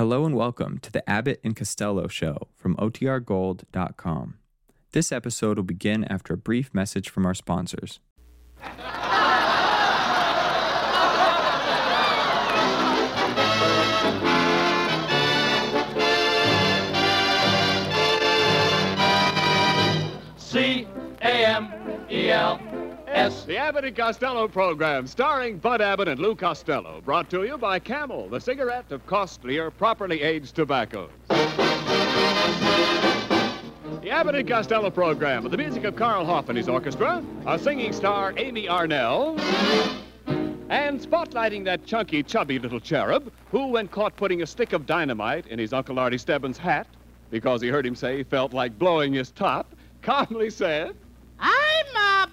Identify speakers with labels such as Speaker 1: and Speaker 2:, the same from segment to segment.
Speaker 1: Hello and welcome to the Abbott and Costello Show from OTRGold.com. This episode will begin after a brief message from our sponsors.
Speaker 2: S.
Speaker 3: The Abbott and Costello program, starring Bud Abbott and Lou Costello, brought to you by Camel, the cigarette of costlier, properly aged tobaccos. The Abbott and Costello program, with the music of Carl Hoff and his orchestra, a singing star Amy Arnell, and spotlighting that chunky, chubby little cherub who, when caught putting a stick of dynamite in his Uncle Artie Stebbins' hat because he heard him say he felt like blowing his top, calmly said,
Speaker 4: I'm a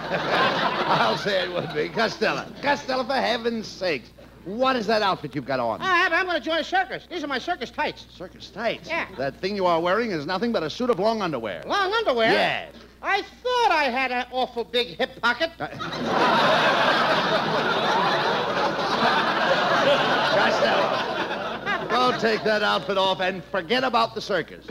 Speaker 5: I'll say it would be. Costello. Costello, for heaven's sakes. What is that outfit you've got on?
Speaker 4: Ah, I'm going to join a circus. These are my circus tights.
Speaker 5: Circus tights.
Speaker 4: Yeah.
Speaker 5: That thing you are wearing is nothing but a suit of long underwear.
Speaker 4: Long underwear?
Speaker 5: Yes.
Speaker 4: I thought I had an awful big hip pocket.
Speaker 5: Costello. Go take that outfit off and forget about the circus.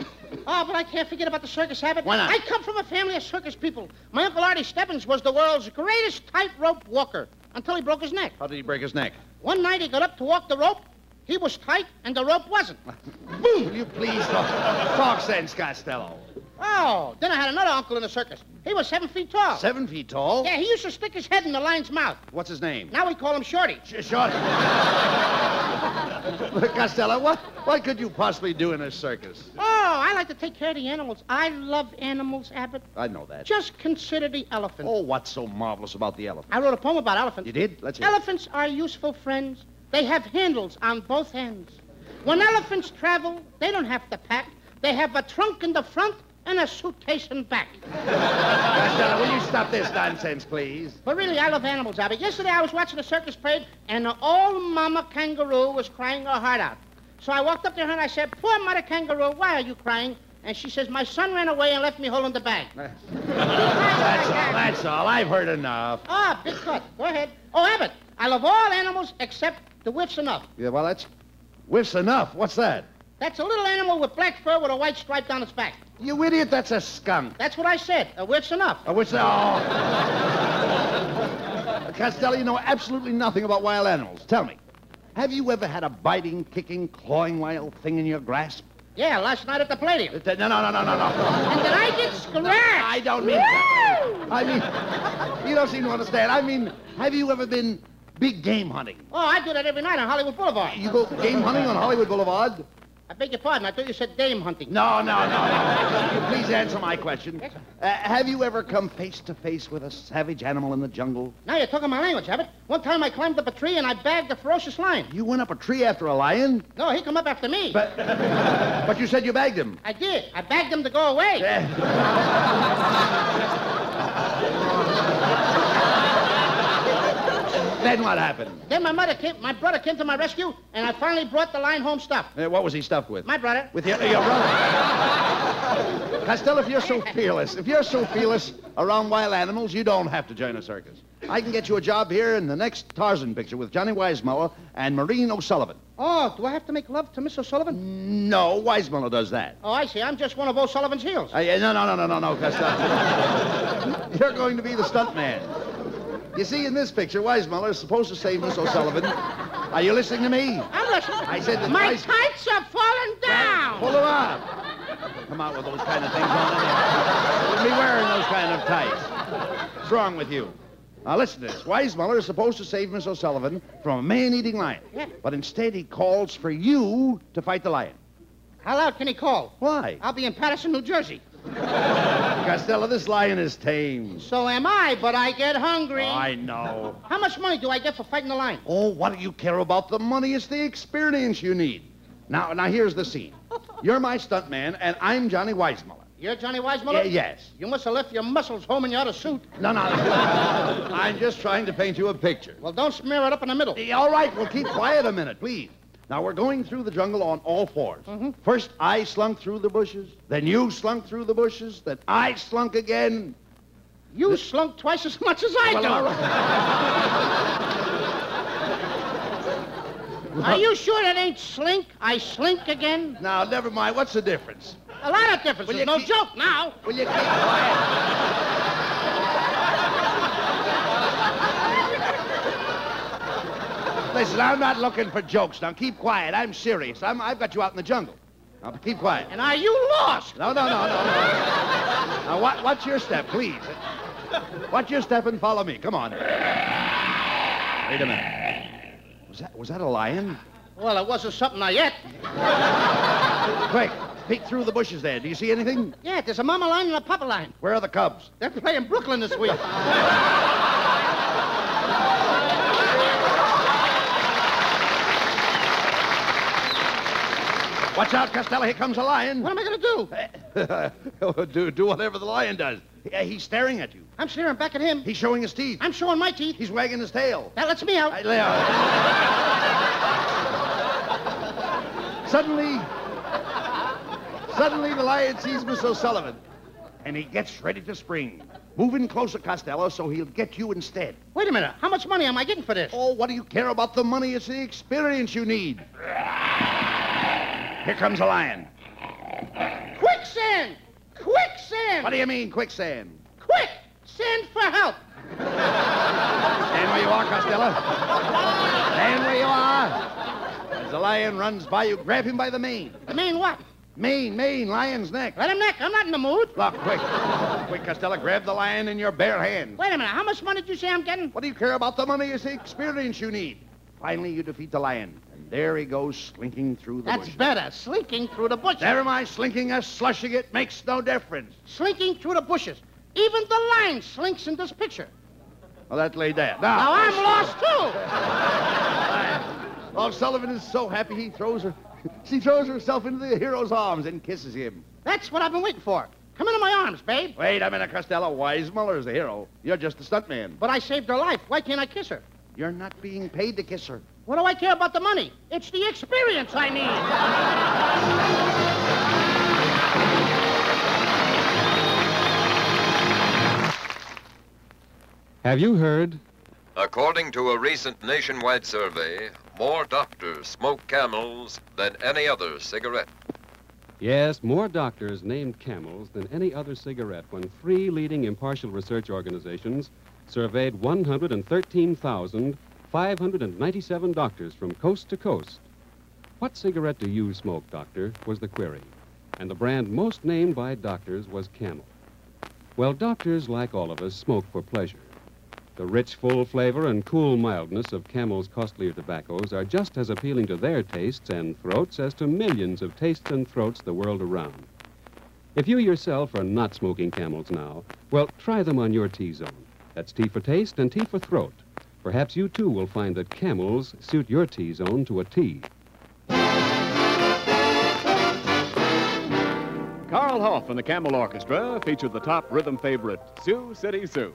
Speaker 4: Oh, but I can't forget about the circus habit.
Speaker 5: Why not?
Speaker 4: I come from a family of circus people. My Uncle Artie Stebbins was the world's greatest tightrope walker until he broke his neck.
Speaker 5: How did he break his neck?
Speaker 4: One night he got up to walk the rope. He was tight and the rope wasn't. Boom!
Speaker 5: Will you please talk, talk sense, Costello?
Speaker 4: Oh, then I had another uncle in the circus. He was seven feet tall.
Speaker 5: Seven feet tall?
Speaker 4: Yeah, he used to stick his head in the lion's mouth.
Speaker 5: What's his name?
Speaker 4: Now we call him Shorty.
Speaker 5: Sh- Short. Costello, what, what could you possibly do in a circus?
Speaker 4: Oh, I like to take care of the animals. I love animals, Abbott.
Speaker 5: I know that.
Speaker 4: Just consider the elephant.
Speaker 5: Oh, what's so marvelous about the elephant?
Speaker 4: I wrote a poem about elephants.
Speaker 5: You did? Let's hear it.
Speaker 4: Elephants are useful friends. They have handles on both ends. When elephants travel, they don't have to pack. They have a trunk in the front and a suitcase in back.
Speaker 5: Costello, will you stop this nonsense, please?
Speaker 4: But really, I love animals, Abby. Yesterday I was watching a circus parade, and an old mama kangaroo was crying her heart out. So I walked up to her and I said, Poor mother kangaroo, why are you crying? And she says, My son ran away and left me holding the bag.
Speaker 5: That's all. That's all. I've heard enough.
Speaker 4: Ah, big cut. Go ahead. Oh, Abbott, I love all animals except the whiff's enough.
Speaker 5: Yeah, well, that's whiff's enough. What's that?
Speaker 4: That's a little animal with black fur with a white stripe down its back.
Speaker 5: You idiot, that's a skunk.
Speaker 4: That's what I said. A whiff's enough.
Speaker 5: I wish Oh. Costello, you know absolutely nothing about wild animals. Tell me, have you ever had a biting, kicking, clawing wild thing in your grasp?
Speaker 4: Yeah, last night at the Palladium.
Speaker 5: Uh, No, no, no, no, no, no.
Speaker 4: And did I get scratched?
Speaker 5: I don't mean that. I mean, you don't seem to understand. I mean, have you ever been big game hunting?
Speaker 4: Oh, I do that every night on Hollywood Boulevard.
Speaker 5: You go game hunting on Hollywood Boulevard?
Speaker 4: I beg your pardon. I thought you said dame hunting.
Speaker 5: No, no, no, no. Please answer my question. Uh, have you ever come face to face with a savage animal in the jungle?
Speaker 4: Now you're talking my language, Abbott. One time I climbed up a tree and I bagged a ferocious lion.
Speaker 5: You went up a tree after a lion?
Speaker 4: No, he come up after me.
Speaker 5: But, but you said you bagged him.
Speaker 4: I did. I bagged him to go away.
Speaker 5: then what happened?
Speaker 4: Then my mother came, my brother came to my rescue, and I finally brought the lion home stuffed.
Speaker 5: Uh, what was he stuffed with?
Speaker 4: My brother.
Speaker 5: With your, your brother. Costello, if you're so fearless, if you're so fearless around wild animals, you don't have to join a circus. I can get you a job here in the next Tarzan picture with Johnny Weissmuller and Maureen O'Sullivan.
Speaker 4: Oh, do I have to make love to Miss O'Sullivan?
Speaker 5: No, Weissmuller does that.
Speaker 4: Oh, I see. I'm just one of O'Sullivan's heels.
Speaker 5: Uh, yeah, no, no, no, no, no, no, Costello. You're going to be the stunt man. You see, in this picture, Weissmuller is supposed to save Miss O'Sullivan. Are you listening to me?
Speaker 4: I'm listening.
Speaker 5: I said that
Speaker 4: my
Speaker 5: Weiss-
Speaker 4: tights are falling down.
Speaker 5: Pull them up. Come out with those kind of things on. You shouldn't be wearing those kind of tights. What's wrong with you? Now, listen to this. Weissmuller is supposed to save Miss O'Sullivan from a man-eating lion.
Speaker 4: Yeah.
Speaker 5: But instead, he calls for you to fight the lion.
Speaker 4: How loud can he call?
Speaker 5: Why?
Speaker 4: I'll be in Paterson, New Jersey.
Speaker 5: Costello, this lion is tame.
Speaker 4: So am I, but I get hungry.
Speaker 5: I know.
Speaker 4: How much money do I get for fighting the lion?
Speaker 5: Oh, what do you care about the money? It's the experience you need. Now, now here's the scene. You're my stuntman, and I'm Johnny Weissmuller.
Speaker 4: You're Johnny Weissmuller?
Speaker 5: Yeah, yes.
Speaker 4: You must have left your muscles home in your other suit.
Speaker 5: No, no. I'm just trying to paint you a picture.
Speaker 4: Well, don't smear it up in the middle.
Speaker 5: All right, well, keep quiet a minute, please. Now, we're going through the jungle on all 4s
Speaker 4: Mm-hmm.
Speaker 5: First, I slunk through the bushes. Then you slunk through the bushes. Then I slunk again.
Speaker 4: You slunk twice as much as I
Speaker 5: Well,
Speaker 4: do.
Speaker 5: all right.
Speaker 4: Are you sure that ain't slink? I slink again?
Speaker 5: Now, never mind. What's the difference?
Speaker 4: A lot of difference. There's no
Speaker 5: keep-
Speaker 4: joke now.
Speaker 5: Will you keep quiet? Listen, I'm not looking for jokes. Now, keep quiet. I'm serious. I'm, I've got you out in the jungle. Now, keep quiet.
Speaker 4: And are you lost?
Speaker 5: No, no, no, no, no. Now, what, what's your step, please? Watch your step and follow me. Come on. Wait a minute. Was that, was that a lion?
Speaker 4: Well, it wasn't something I yet.
Speaker 5: Quick, peek through the bushes there. Do you see anything?
Speaker 4: Yeah, there's a mama lion and a papa lion.
Speaker 5: Where are the cubs?
Speaker 4: They're playing Brooklyn this week.
Speaker 5: Watch out, Costello. Here comes a lion.
Speaker 4: what am I going to do?
Speaker 5: do, do whatever the lion does. Yeah, he's staring at you.
Speaker 4: I'm staring back at him.
Speaker 5: He's showing his teeth.
Speaker 4: I'm showing my teeth.
Speaker 5: He's wagging his tail.
Speaker 4: That lets me out.
Speaker 5: Hey, Leo. suddenly, suddenly the lion sees Miss O'Sullivan, and he gets ready to spring. Move in closer, Costello, so he'll get you instead.
Speaker 4: Wait a minute. How much money am I getting for this?
Speaker 5: Oh, what do you care about the money? It's the experience you need. Here comes a lion.
Speaker 4: Quicksand! Quicksand!
Speaker 5: What do you mean, quicksand?
Speaker 4: Quick! Send for help!
Speaker 5: Stand where you are, Costello. Stand where you are. As the lion runs by you, grab him by the mane.
Speaker 4: The main what?
Speaker 5: Mane, mane, lion's neck.
Speaker 4: Let him neck. I'm not in the mood.
Speaker 5: Look, quick. Quick, Costello, grab the lion in your bare hand.
Speaker 4: Wait a minute. How much money did you say I'm getting?
Speaker 5: What do you care about the money? It's the experience you need. Finally, you defeat the lion. And there he goes, slinking through the bushes.
Speaker 4: That's
Speaker 5: bushes.
Speaker 4: better. Slinking through the bushes.
Speaker 5: Never mind slinking or slushing it makes no difference.
Speaker 4: Slinking through the bushes. Even the lion slinks in this picture.
Speaker 5: Well, that laid there.
Speaker 4: Now
Speaker 5: Now,
Speaker 4: I'm lost too.
Speaker 5: Well, Sullivan is so happy he throws her. She throws herself into the hero's arms and kisses him.
Speaker 4: That's what I've been waiting for. Come into my arms, babe.
Speaker 5: Wait a minute, Costello. Weissmuller is the hero. You're just the stuntman.
Speaker 4: But I saved her life. Why can't I kiss her?
Speaker 5: You're not being paid to kiss her.
Speaker 4: What do I care about the money? It's the experience I need.
Speaker 6: Have you heard?
Speaker 7: According to a recent nationwide survey, more doctors smoke camels than any other cigarette.
Speaker 6: Yes, more doctors named camels than any other cigarette when three leading impartial research organizations surveyed 113,597 doctors from coast to coast. What cigarette do you smoke, doctor? was the query. And the brand most named by doctors was Camel. Well, doctors, like all of us, smoke for pleasure. The rich, full flavor and cool mildness of Camel's costlier tobaccos are just as appealing to their tastes and throats as to millions of tastes and throats the world around. If you yourself are not smoking Camels now, well, try them on your T-zone. That's T for taste and T for throat. Perhaps you too will find that Camels suit your T-zone to a T.
Speaker 3: Carl Hoff and the Camel Orchestra featured the top rhythm favorite, Sioux City Sue.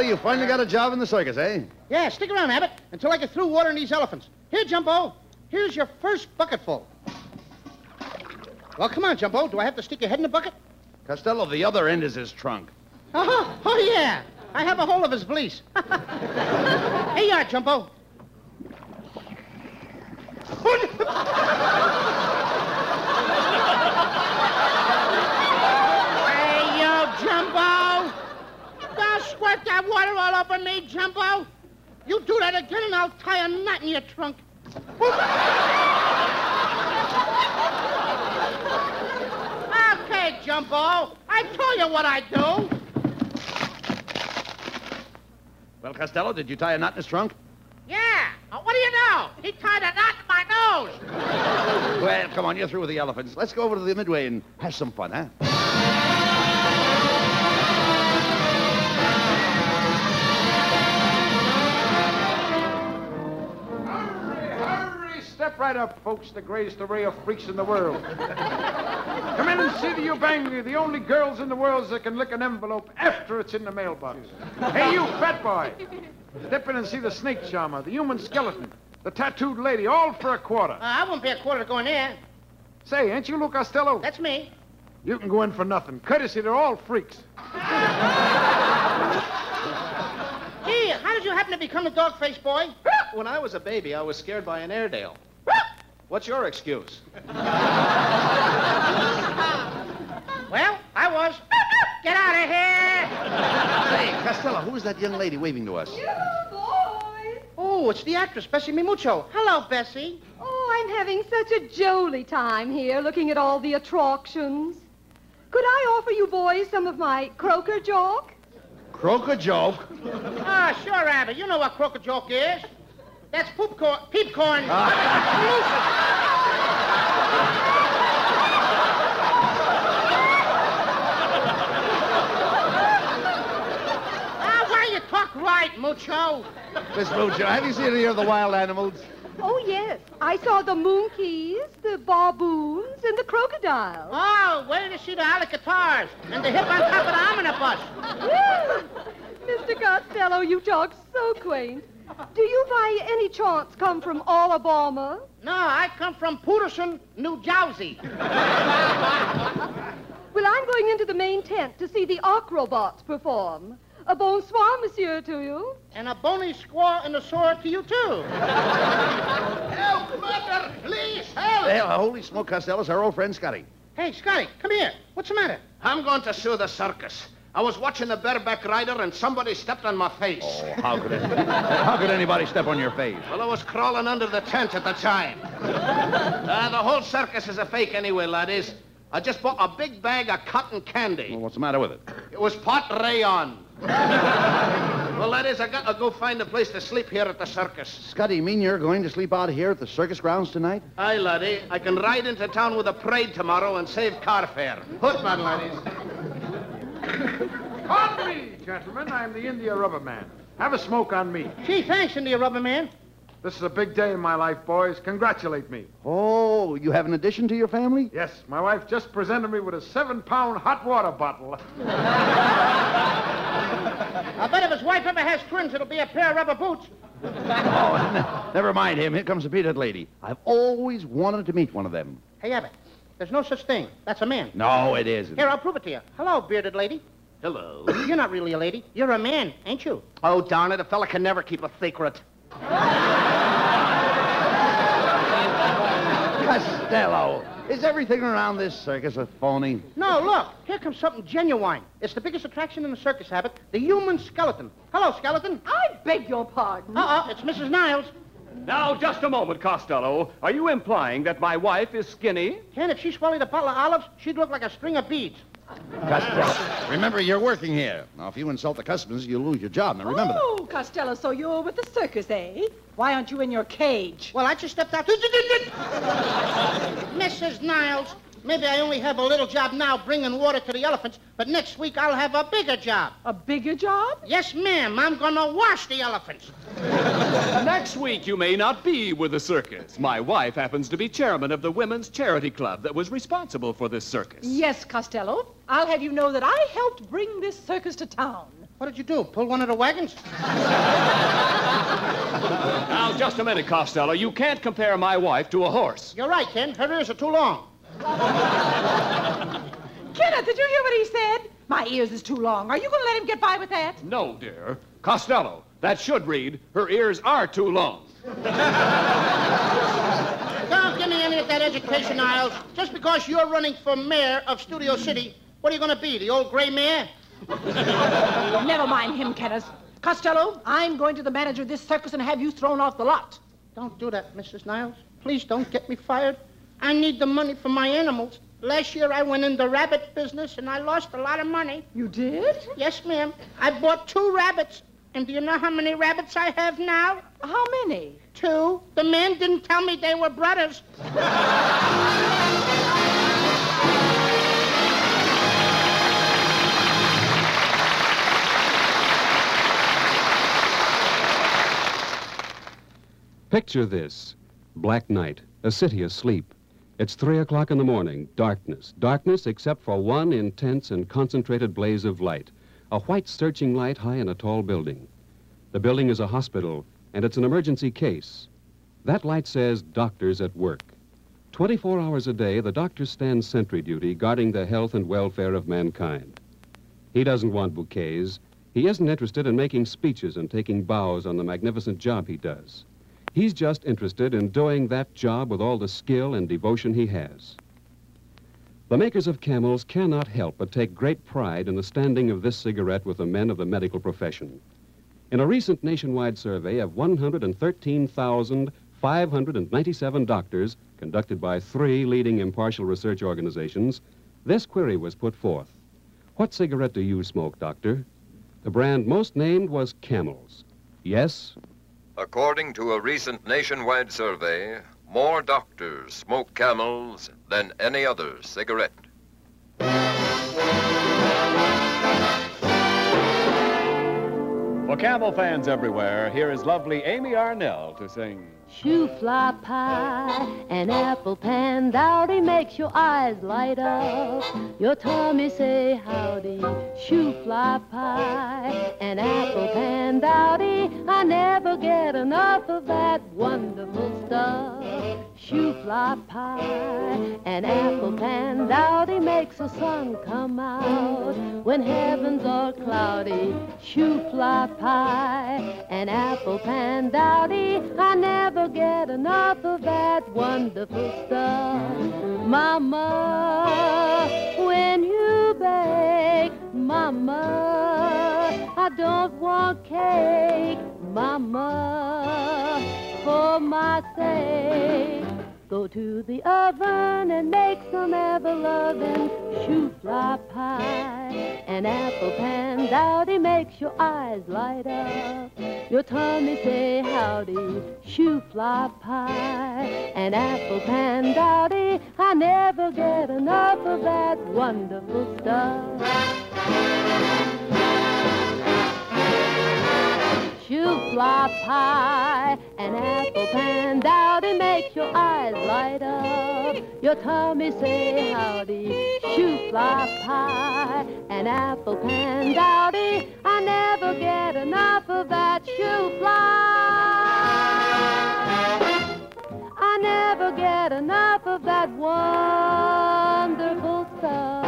Speaker 5: You finally got a job in the circus, eh?
Speaker 4: Yeah, stick around, Abbott, until I get through watering these elephants. Here, Jumbo. Here's your first bucketful. Well, come on, Jumbo. Do I have to stick your head in the bucket?
Speaker 5: Costello, the other end is his trunk.
Speaker 4: Oh, oh yeah. I have a hold of his valise. Here you are, Jumbo. hey, you, Jumbo! Don't squirt that water all over me, Jumbo. You do that again, and I'll tie a knot in your trunk. okay, Jumbo. I told you what I'd do.
Speaker 5: Well, Costello, did you tie a knot in his trunk?
Speaker 4: Yeah. Uh, what do you know? He tied a knot in my nose.
Speaker 5: Well, come on, you're through with the elephants. Let's go over to the Midway and have some fun, huh?
Speaker 8: Right up, folks. The greatest array of freaks in the world. Come in and see the Ubangi, the only girls in the world that can lick an envelope after it's in the mailbox. Hey, you, fat boy. Step in and see the snake charmer, the human skeleton, the tattooed lady, all for a quarter.
Speaker 4: Uh, I won't pay a quarter to go in there.
Speaker 8: Say, ain't you Lou Costello?
Speaker 4: That's me.
Speaker 8: You can go in for nothing. Courtesy, they're all freaks.
Speaker 4: Gee, how did you happen to become a dog-faced boy?
Speaker 9: When I was a baby, I was scared by an Airedale. What's your excuse?
Speaker 4: Well, I was. Get out of here!
Speaker 5: Hey, Costello, who is that young lady waving to us? You boys!
Speaker 4: Oh, it's the actress, Bessie Mae Mucho. Hello, Bessie.
Speaker 10: Oh, I'm having such a jolly time here looking at all the attractions. Could I offer you boys some of my croaker joke?
Speaker 5: Croaker joke.
Speaker 4: Ah, sure, Abbott. You know what croaker joke is. That's poop corn, peep corn. Ah, why you talk right, Mucho?
Speaker 5: Miss Mucho, have you seen any of the wild animals?
Speaker 10: Oh, yes. I saw the monkeys, the baboons, and the crocodiles.
Speaker 4: Oh, where to see the allicators and the hip on top of the omnibus?
Speaker 10: Mr. Costello, you talk so quaint. Do you by any chance come from Alabama?
Speaker 4: No, I come from Pooterson, New Jersey.
Speaker 10: Well, I'm going into the main tent to see the acrobats perform. A bonsoir, monsieur, to you.
Speaker 4: And a bony squaw and a sword to you, too. help, mother! Please, help!
Speaker 5: Hey, holy smoke, Costello, it's our old friend Scotty.
Speaker 4: Hey, Scotty, come here. What's the matter?
Speaker 9: I'm going to sue the circus. I was watching the bareback rider and somebody stepped on my face.
Speaker 5: Oh, how could it? how could anybody step on your face?
Speaker 9: Well, I was crawling under the tent at the time. Uh, the whole circus is a fake anyway, laddies. I just bought a big bag of cotton candy.
Speaker 5: Well, what's the matter with it?
Speaker 9: It was pot rayon. well, laddies, I got to go find a place to sleep here at the circus.
Speaker 5: Scotty, you mean you're going to sleep out here at the circus grounds tonight?
Speaker 9: Aye, laddie. I can ride into town with a parade tomorrow and save car fare. Hoot, Hootman, laddies.
Speaker 8: Pardon me, gentlemen. I'm the India Rubber Man. Have a smoke on me.
Speaker 4: Gee, thanks, India Rubber Man.
Speaker 8: This is a big day in my life, boys. Congratulate me.
Speaker 5: Oh, you have an addition to your family?
Speaker 8: Yes, my wife just presented me with a seven-pound hot water bottle.
Speaker 4: I bet if his wife ever has twins, it'll be a pair of rubber boots.
Speaker 5: Oh, never mind him. Here comes the bearded lady. I've always wanted to meet one of them.
Speaker 4: Hey, Abbott, there's no such thing. That's a man.
Speaker 5: No, it isn't.
Speaker 4: Here, I'll prove it to you. Hello, bearded lady.
Speaker 9: Hello.
Speaker 4: You're not really a lady. You're a man, ain't you?
Speaker 9: Oh, darn it. A fella can never keep a secret.
Speaker 5: Costello, is everything around this circus a phony?
Speaker 4: No, look. Here comes something genuine. It's the biggest attraction in the circus, Abbott. The human skeleton. Hello, skeleton.
Speaker 10: I beg your pardon.
Speaker 4: Uh-uh. it's Mrs. Niles.
Speaker 11: Now, just a moment, Costello. Are you implying that my wife is skinny?
Speaker 4: Ken, if she swallowed a bottle of olives, she'd look like a string of beads.
Speaker 5: Costello, remember, you're working here. Now, if you insult the customers, you'll lose your job. Now, remember that.
Speaker 12: Oh, Costello, so you're with the circus, eh? Why aren't you in your cage?
Speaker 4: Well, I just stepped out. Mrs. Niles, maybe I only have a little job now bringing water to the elephants, but next week I'll have a bigger job.
Speaker 12: A bigger job?
Speaker 4: Yes, ma'am. I'm gonna wash the elephants.
Speaker 11: Next week, you may not be with the circus. My wife happens to be chairman of the Women's Charity Club that was responsible for this circus.
Speaker 12: Yes, Costello. I'll have you know that I helped bring this circus to town.
Speaker 4: What did you do? Pull one of the wagons?
Speaker 3: Now, just a minute, Costello. You can't compare my wife to a horse.
Speaker 4: You're right, Ken. Her ears are too long.
Speaker 12: Kenneth, did you hear what he said? My ears is too long. Are you going to let him get by with that?
Speaker 3: No, dear. Costello, that should read, her ears are too long.
Speaker 4: Don't give me any of that education, Niles. Just because you're running for mayor of Studio City, what are you going to be, the old gray mayor?
Speaker 12: Never mind him, Kenneth. Costello, I'm going to the manager of this circus and have you thrown off the lot.
Speaker 4: Don't do that, Mrs. Niles. Please don't get me fired. I need the money for my animals. Last year I went in the rabbit business and I lost a lot of money.
Speaker 12: You did?
Speaker 4: Yes, ma'am. I bought two rabbits. And do you know how many rabbits I have now?
Speaker 12: How many?
Speaker 4: Two. The man didn't tell me they were brothers.
Speaker 6: Picture this black night, a city asleep. It's three o'clock in the morning, darkness. Darkness except for one intense and concentrated blaze of light. A white searching light high in a tall building. The building is a hospital, and it's an emergency case. That light says doctors at work. 24 hours a day, the doctor stands sentry duty, guarding the health and welfare of mankind. He doesn't want bouquets. He isn't interested in making speeches and taking bows on the magnificent job he does. He's just interested in doing that job with all the skill and devotion he has. The makers of camels cannot help but take great pride in the standing of this cigarette with the men of the medical profession. In a recent nationwide survey of 113,597 doctors conducted by three leading impartial research organizations, this query was put forth. What cigarette do you smoke, doctor? The brand most named was Camels. Yes,
Speaker 7: According to a recent nationwide survey, more doctors smoke camels than any other cigarette.
Speaker 3: For camel fans everywhere, here is lovely Amy Arnell to sing.
Speaker 13: Shoe fly pie and apple pan dowdy makes your eyes light up. Your tummy say howdy. Shoe fly pie and apple pan dowdy. Get enough of that wonderful stuff. Shoo-fly pie and apple pan dowdy makes the sun come out when heavens are cloudy. Shoo-fly pie and apple pan dowdy. I never get enough of that wonderful stuff. Mama, when you bake, Mama, I don't want cake, Mama, for my sake. Go to the oven and make some ever-loving shoo-fly pie. An apple pan dowdy makes your eyes light up. Your tummy say howdy, shoo-fly pie. An apple pan dowdy, I never get enough of that wonderful stuff. Shoo-fly pie, an apple pan dowdy makes your eyes light up. Your tummy say howdy, shoo-fly pie, an apple pan dowdy. Eh? I never get enough of that shoo-fly. I never get enough of that wonderful stuff.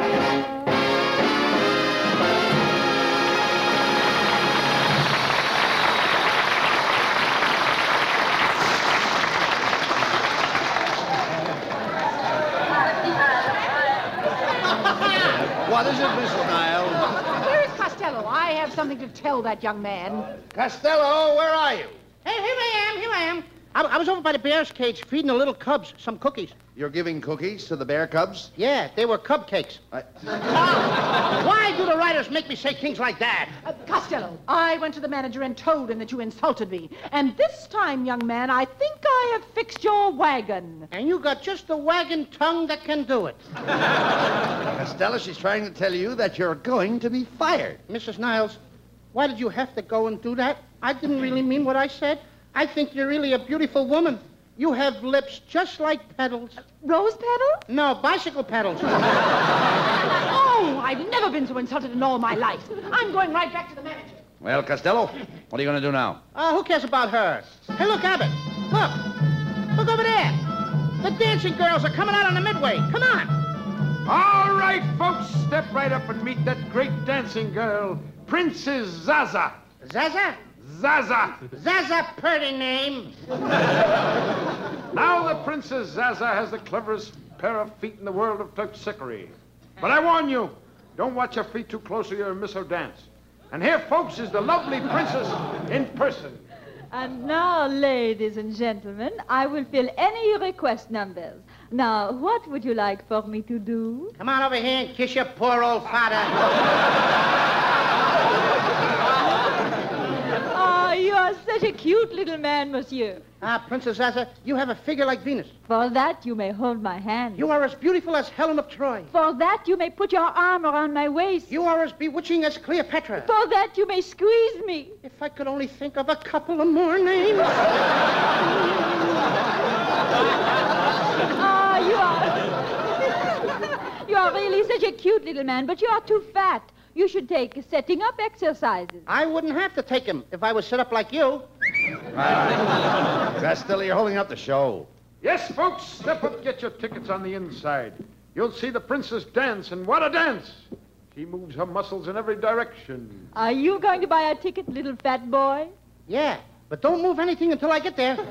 Speaker 5: What is it, Mrs. Niles?
Speaker 12: Where's Costello? I have something to tell that young man.
Speaker 5: Costello, where are you?
Speaker 4: Hey, here I am, here I am. I, I was over by the bear's cage feeding the little cubs some cookies.
Speaker 5: You're giving cookies to the bear cubs?
Speaker 4: Yeah, they were cupcakes.
Speaker 5: I...
Speaker 4: Why do the writers make me say things like that?
Speaker 12: Uh, Costello, I went to the manager and told him that you insulted me. And this time, young man, I think I have fixed your wagon.
Speaker 4: And you got just the wagon tongue that can do it.
Speaker 5: Costello, she's trying to tell you that you're going to be fired.
Speaker 4: Mrs. Niles, why did you have to go and do that? I didn't really mean what I said. I think you're really a beautiful woman. You have lips just like petals.
Speaker 12: Rose petals?
Speaker 4: No, bicycle pedals.
Speaker 12: Oh, I I've never been so insulted in all my life. I'm going right back to the manager.
Speaker 5: Well, Costello, what are you going to do now?
Speaker 4: Uh, who cares about her? Hey, look, Abbott. Look. Look over there. The dancing girls are coming out on the midway. Come on.
Speaker 8: All right, folks, step right up and meet that great dancing girl, Princess Zaza.
Speaker 4: Zaza?
Speaker 8: Zaza.
Speaker 4: Zaza, pretty name.
Speaker 8: Now the Princess Zaza has the cleverest pair of feet in the world of Terpsichore. But I warn you, don't watch her feet too close or you'll miss her dance. And here, folks, is the lovely princess in person.
Speaker 14: And now, ladies and gentlemen, I will fill any request numbers. Now, what would you like for me to do?
Speaker 4: Come on over here and kiss your poor old father.
Speaker 14: Are such a cute little man, monsieur.
Speaker 4: Ah, Princess Zaza, you have a figure like Venus.
Speaker 14: For that, you may hold my hand.
Speaker 4: You are as beautiful as Helen of Troy.
Speaker 14: For that, you may put your arm around my waist.
Speaker 4: You are as bewitching as Cleopatra.
Speaker 14: For that, you may squeeze me.
Speaker 4: If I could only think of a couple of more names.
Speaker 14: Ah, you are. you are really such a cute little man, but you are too fat. You should take setting up exercises.
Speaker 4: I wouldn't have to take him if I was set up like you.
Speaker 5: Costello, you're holding up the show.
Speaker 8: Yes, folks, step up, get your tickets on the inside. You'll see the princess dance, and what a dance! She moves her muscles in every direction.
Speaker 14: Are you going to buy a ticket, little fat boy?
Speaker 4: Yeah, but don't move anything until I get there.
Speaker 15: Hey,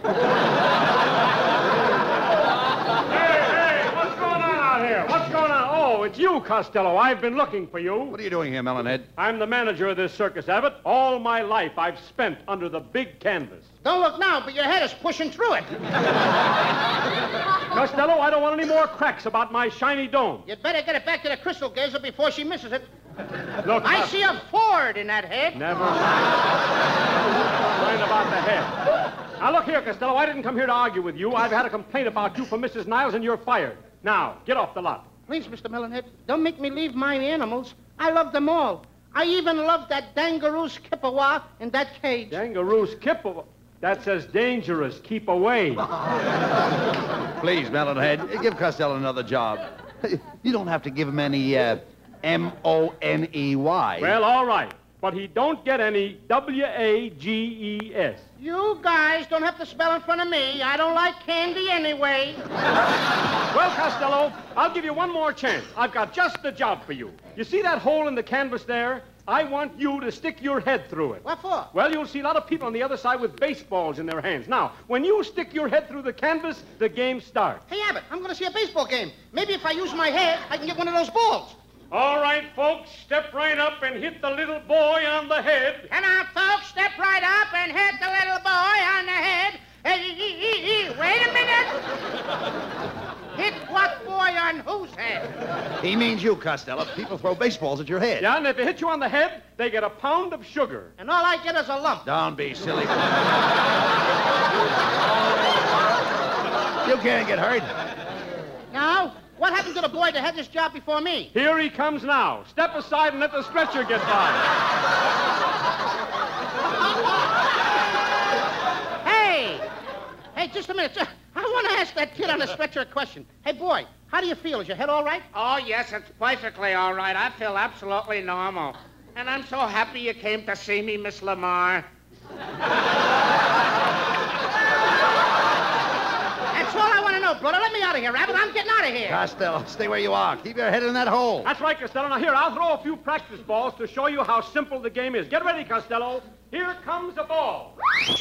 Speaker 15: hey, what's going on out here? What's going on? Oh, it's you, Costello. I've been looking for you.
Speaker 5: What are you doing here, Melonhead?
Speaker 15: I'm the manager of this circus, Abbott. All my life I've spent under the big canvas.
Speaker 4: Don't look now, but your head is pushing through it.
Speaker 15: Costello, I don't want any more cracks about my shiny dome.
Speaker 4: You'd better get it back to the crystal gazer before she misses it.
Speaker 15: Look,
Speaker 4: I
Speaker 15: Cos-
Speaker 4: see a Ford in that head.
Speaker 15: Never mind. Mind about the head. Now, look here, Costello. I didn't come here to argue with you. I've had a complaint about you from Mrs. Niles, and you're fired. Now, get off the lot.
Speaker 4: Please, Mr. Melonhead, don't make me leave my animals. I love them all. I even love that dangaroo Kippawa in that cage.
Speaker 15: Dangaroo's Kippawa. That says dangerous. Keep away.
Speaker 5: Please, Melonhead, give Costello another job. You don't have to give him any uh, M O N E Y.
Speaker 15: Well, all right. But he don't get any W A G E S.
Speaker 4: You guys don't have to spell in front of me. I don't like candy anyway.
Speaker 15: Well, Costello, I'll give you one more chance. I've got just the job for you. You see that hole in the canvas there? I want you to stick your head through it.
Speaker 4: What for?
Speaker 15: Well, you'll see a lot of people on the other side with baseballs in their hands. Now, when you stick your head through the canvas, the game starts.
Speaker 4: Hey, Abbott, I'm going to see a baseball game. Maybe if I use my head, I can get one of those balls.
Speaker 15: All right, folks, step right up and hit the little boy on the head.
Speaker 4: Come on, folks, step right up and hit the little boy on the head. Hey, wait a minute. Hit what boy on whose head?
Speaker 5: He means you, Costello. People throw baseballs at your head.
Speaker 15: Yeah, and if they hit you on the head, they get a pound of sugar.
Speaker 4: And all I get is a lump.
Speaker 5: Don't be silly. you can't get hurt.
Speaker 4: Now, what happened to the boy that had this job before me?
Speaker 15: Here he comes now. Step aside and let the stretcher get by.
Speaker 4: Hey! Hey, just a minute. I want to ask that kid on the stretcher a question. Hey, boy, how do you feel? Is your head all right?
Speaker 9: Oh, yes, it's perfectly all right. I feel absolutely normal. And I'm so happy you came to see me, Miss Lamarr.
Speaker 4: That's all I want to know, brother. Let me out of here, Rabbit. I'm getting out of here.
Speaker 5: Costello, stay where you are. Keep your head in that hole.
Speaker 15: That's right, Costello. Now, here, I'll throw a few practice balls to show you how simple the game is. Get ready, Costello. Here comes a ball.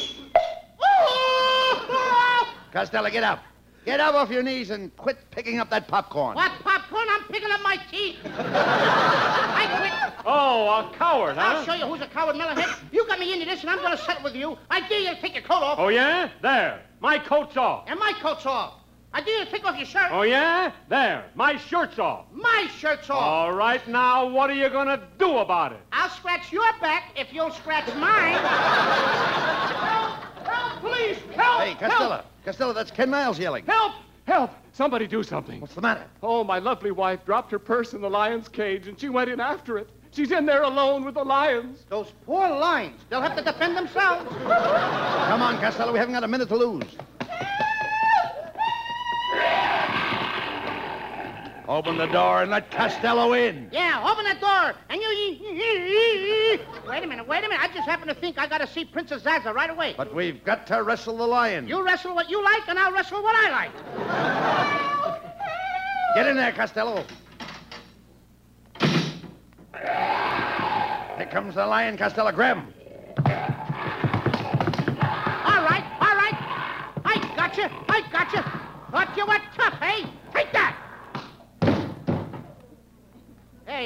Speaker 5: Costello, get up. Get up off your knees and quit picking up that popcorn.
Speaker 4: What popcorn? I'm picking up my teeth. I quit.
Speaker 15: Oh, a coward, huh?
Speaker 4: I'll show you who's a coward, Melonhead. You got me into this, and I'm going to settle with you. I dare you to take your coat off.
Speaker 15: Oh, yeah? There. My coat's off.
Speaker 4: And my coat's off. I dare you to take off your shirt.
Speaker 15: Oh, yeah? There. My shirt's off.
Speaker 4: My shirt's off.
Speaker 15: All right, now, what are you going to do about it?
Speaker 4: I'll scratch your back if you'll scratch mine.
Speaker 15: Help, Help, please! Help!
Speaker 5: Hey, Costello. Costello, that's Ken Niles yelling.
Speaker 15: Help! Help! Somebody do something.
Speaker 5: What's the matter?
Speaker 15: Oh, my lovely wife dropped her purse in the lion's cage, and she went in after it. She's in there alone with the lions.
Speaker 4: Those poor lions. They'll have to defend themselves.
Speaker 5: Come on, Costello. We haven't got a minute to lose. Open the door and let Costello in.
Speaker 4: Yeah, open that door. And you. Wait a minute, wait a minute. I just happen to think I got to see Princess Zaza right away.
Speaker 5: But we've got to wrestle the lion.
Speaker 4: You wrestle what you like, and I'll wrestle what I like.
Speaker 5: Get in there, Costello. Here comes the lion, Costello. Grab him.
Speaker 4: All right, all right. I got you. I got you. Thought you were tough, eh? Take that.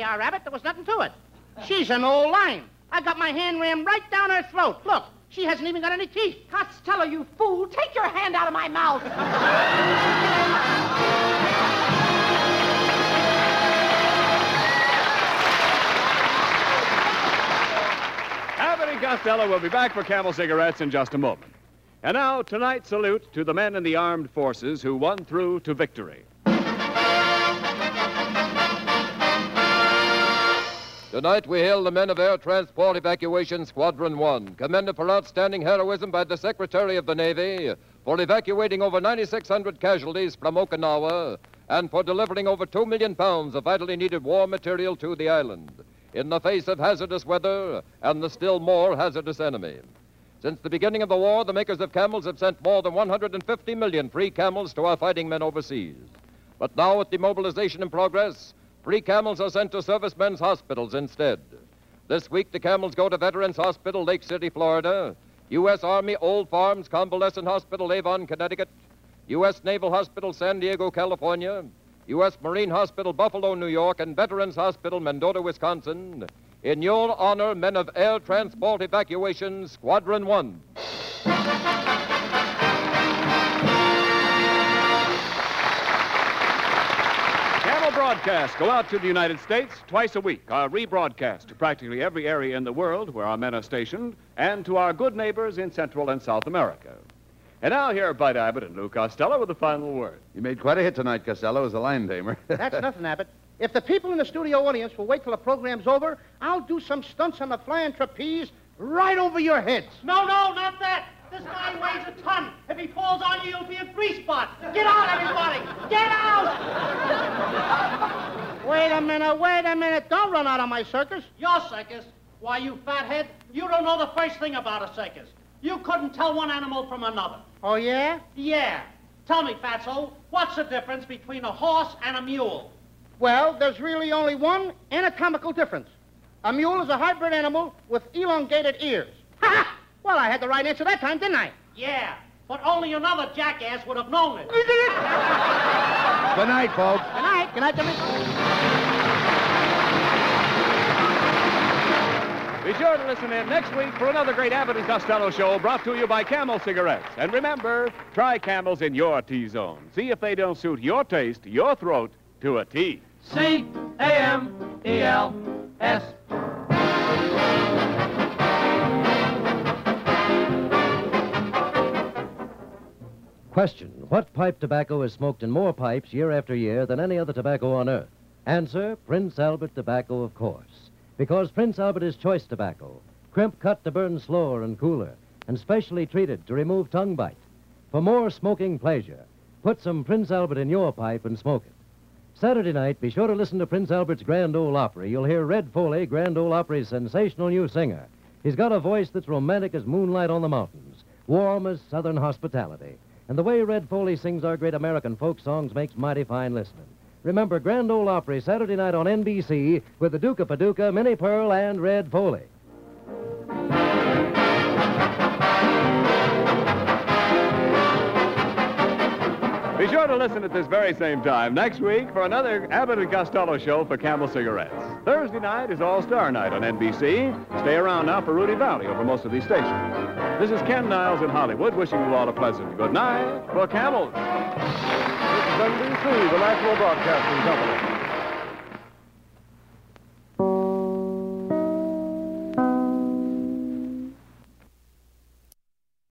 Speaker 4: There you Rabbit. There was nothing to it. She's an old lion. I got my hand rammed right down her throat. Look, she hasn't even got any teeth.
Speaker 12: Costello, you fool. Take your hand out of my mouth.
Speaker 3: Abbott and Costello will be back for Camel cigarettes in just a moment. And now, tonight's salute to the men in the armed forces who won through to victory.
Speaker 7: Tonight we hail the men of Air Transport Evacuation Squadron 1, commended for outstanding heroism by the Secretary of the Navy for evacuating over 9,600 casualties from Okinawa and for delivering over 2 million pounds of vitally needed war material to the island in the face of hazardous weather and the still more hazardous enemy. Since the beginning of the war, the makers of camels have sent more than 150 million free camels to our fighting men overseas. But now, with demobilization in progress, free camels are sent to servicemen's hospitals instead. This week, the camels go to Veterans Hospital, Lake City, Florida, U.S. Army Old Farms Convalescent Hospital, Avon, Connecticut, U.S. Naval Hospital, San Diego, California, U.S. Marine Hospital, Buffalo, New York, and Veterans Hospital, Mendota, Wisconsin. In your honor, men of Air Transport Evacuation Squadron 1.
Speaker 3: Broadcasts go out to the United States twice a week, are rebroadcast to practically every area in the world where our men are stationed, and to our good neighbors in Central and South America. And now here are Bud Abbott and Lou Costello with the final word.
Speaker 5: You made quite a hit tonight, Costello, as a line tamer.
Speaker 4: That's nothing, Abbott. If the people in the studio audience will wait till the program's over, I'll do some stunts on the flying trapeze right over your heads.
Speaker 16: No, no, not that. This guy weighs a ton. If he falls on you, you'll be a grease spot. Get out, everybody. Get out.
Speaker 4: Wait a minute, wait a minute. Don't run out of my circus.
Speaker 16: Your circus? Why, you fathead, you don't know the first thing about a circus. You couldn't tell one animal from another.
Speaker 4: Oh, yeah?
Speaker 16: Yeah. Tell me, Fatso, what's the difference between a horse and a mule?
Speaker 4: Well, there's really only one anatomical difference. A mule is a hybrid animal with elongated ears. Ha! Well, I had the right answer that time, didn't I?
Speaker 16: Yeah, but only another jackass would have known it.
Speaker 5: Good night, folks.
Speaker 4: Good night. Good night, Jimmy.
Speaker 3: Be sure to listen in next week for another great Abbott and Costello show brought to you by Camel Cigarettes. And remember, try Camels in your T-zone. See if they don't suit your taste, your throat, to a T.
Speaker 2: C
Speaker 17: Question What pipe tobacco is smoked in more pipes year after year than any other tobacco on earth? Answer Prince Albert tobacco, of course. Because Prince Albert is choice tobacco, crimp cut to burn slower and cooler, and specially treated to remove tongue bite. For more smoking pleasure, put some Prince Albert in your pipe and smoke it. Saturday night, be sure to listen to Prince Albert's Grand Ole Opry. You'll hear Red Foley, Grand Ole Opry's sensational new singer. He's got a voice that's romantic as moonlight on the mountains, warm as southern hospitality. And the way Red Foley sings our great American folk songs makes mighty fine listening. Remember Grand Ole Opry Saturday night on NBC with the Duke of Paducah, Minnie Pearl, and Red Foley.
Speaker 3: Sure to listen at this very same time next week for another Abbott and Costello show for Camel Cigarettes. Thursday night is All-Star Night on NBC. Stay around now for Rudy Vallée over most of these stations. This is Ken Niles in Hollywood wishing you all a pleasant good night for Camels.
Speaker 15: This is NBC, the National Broadcasting Company.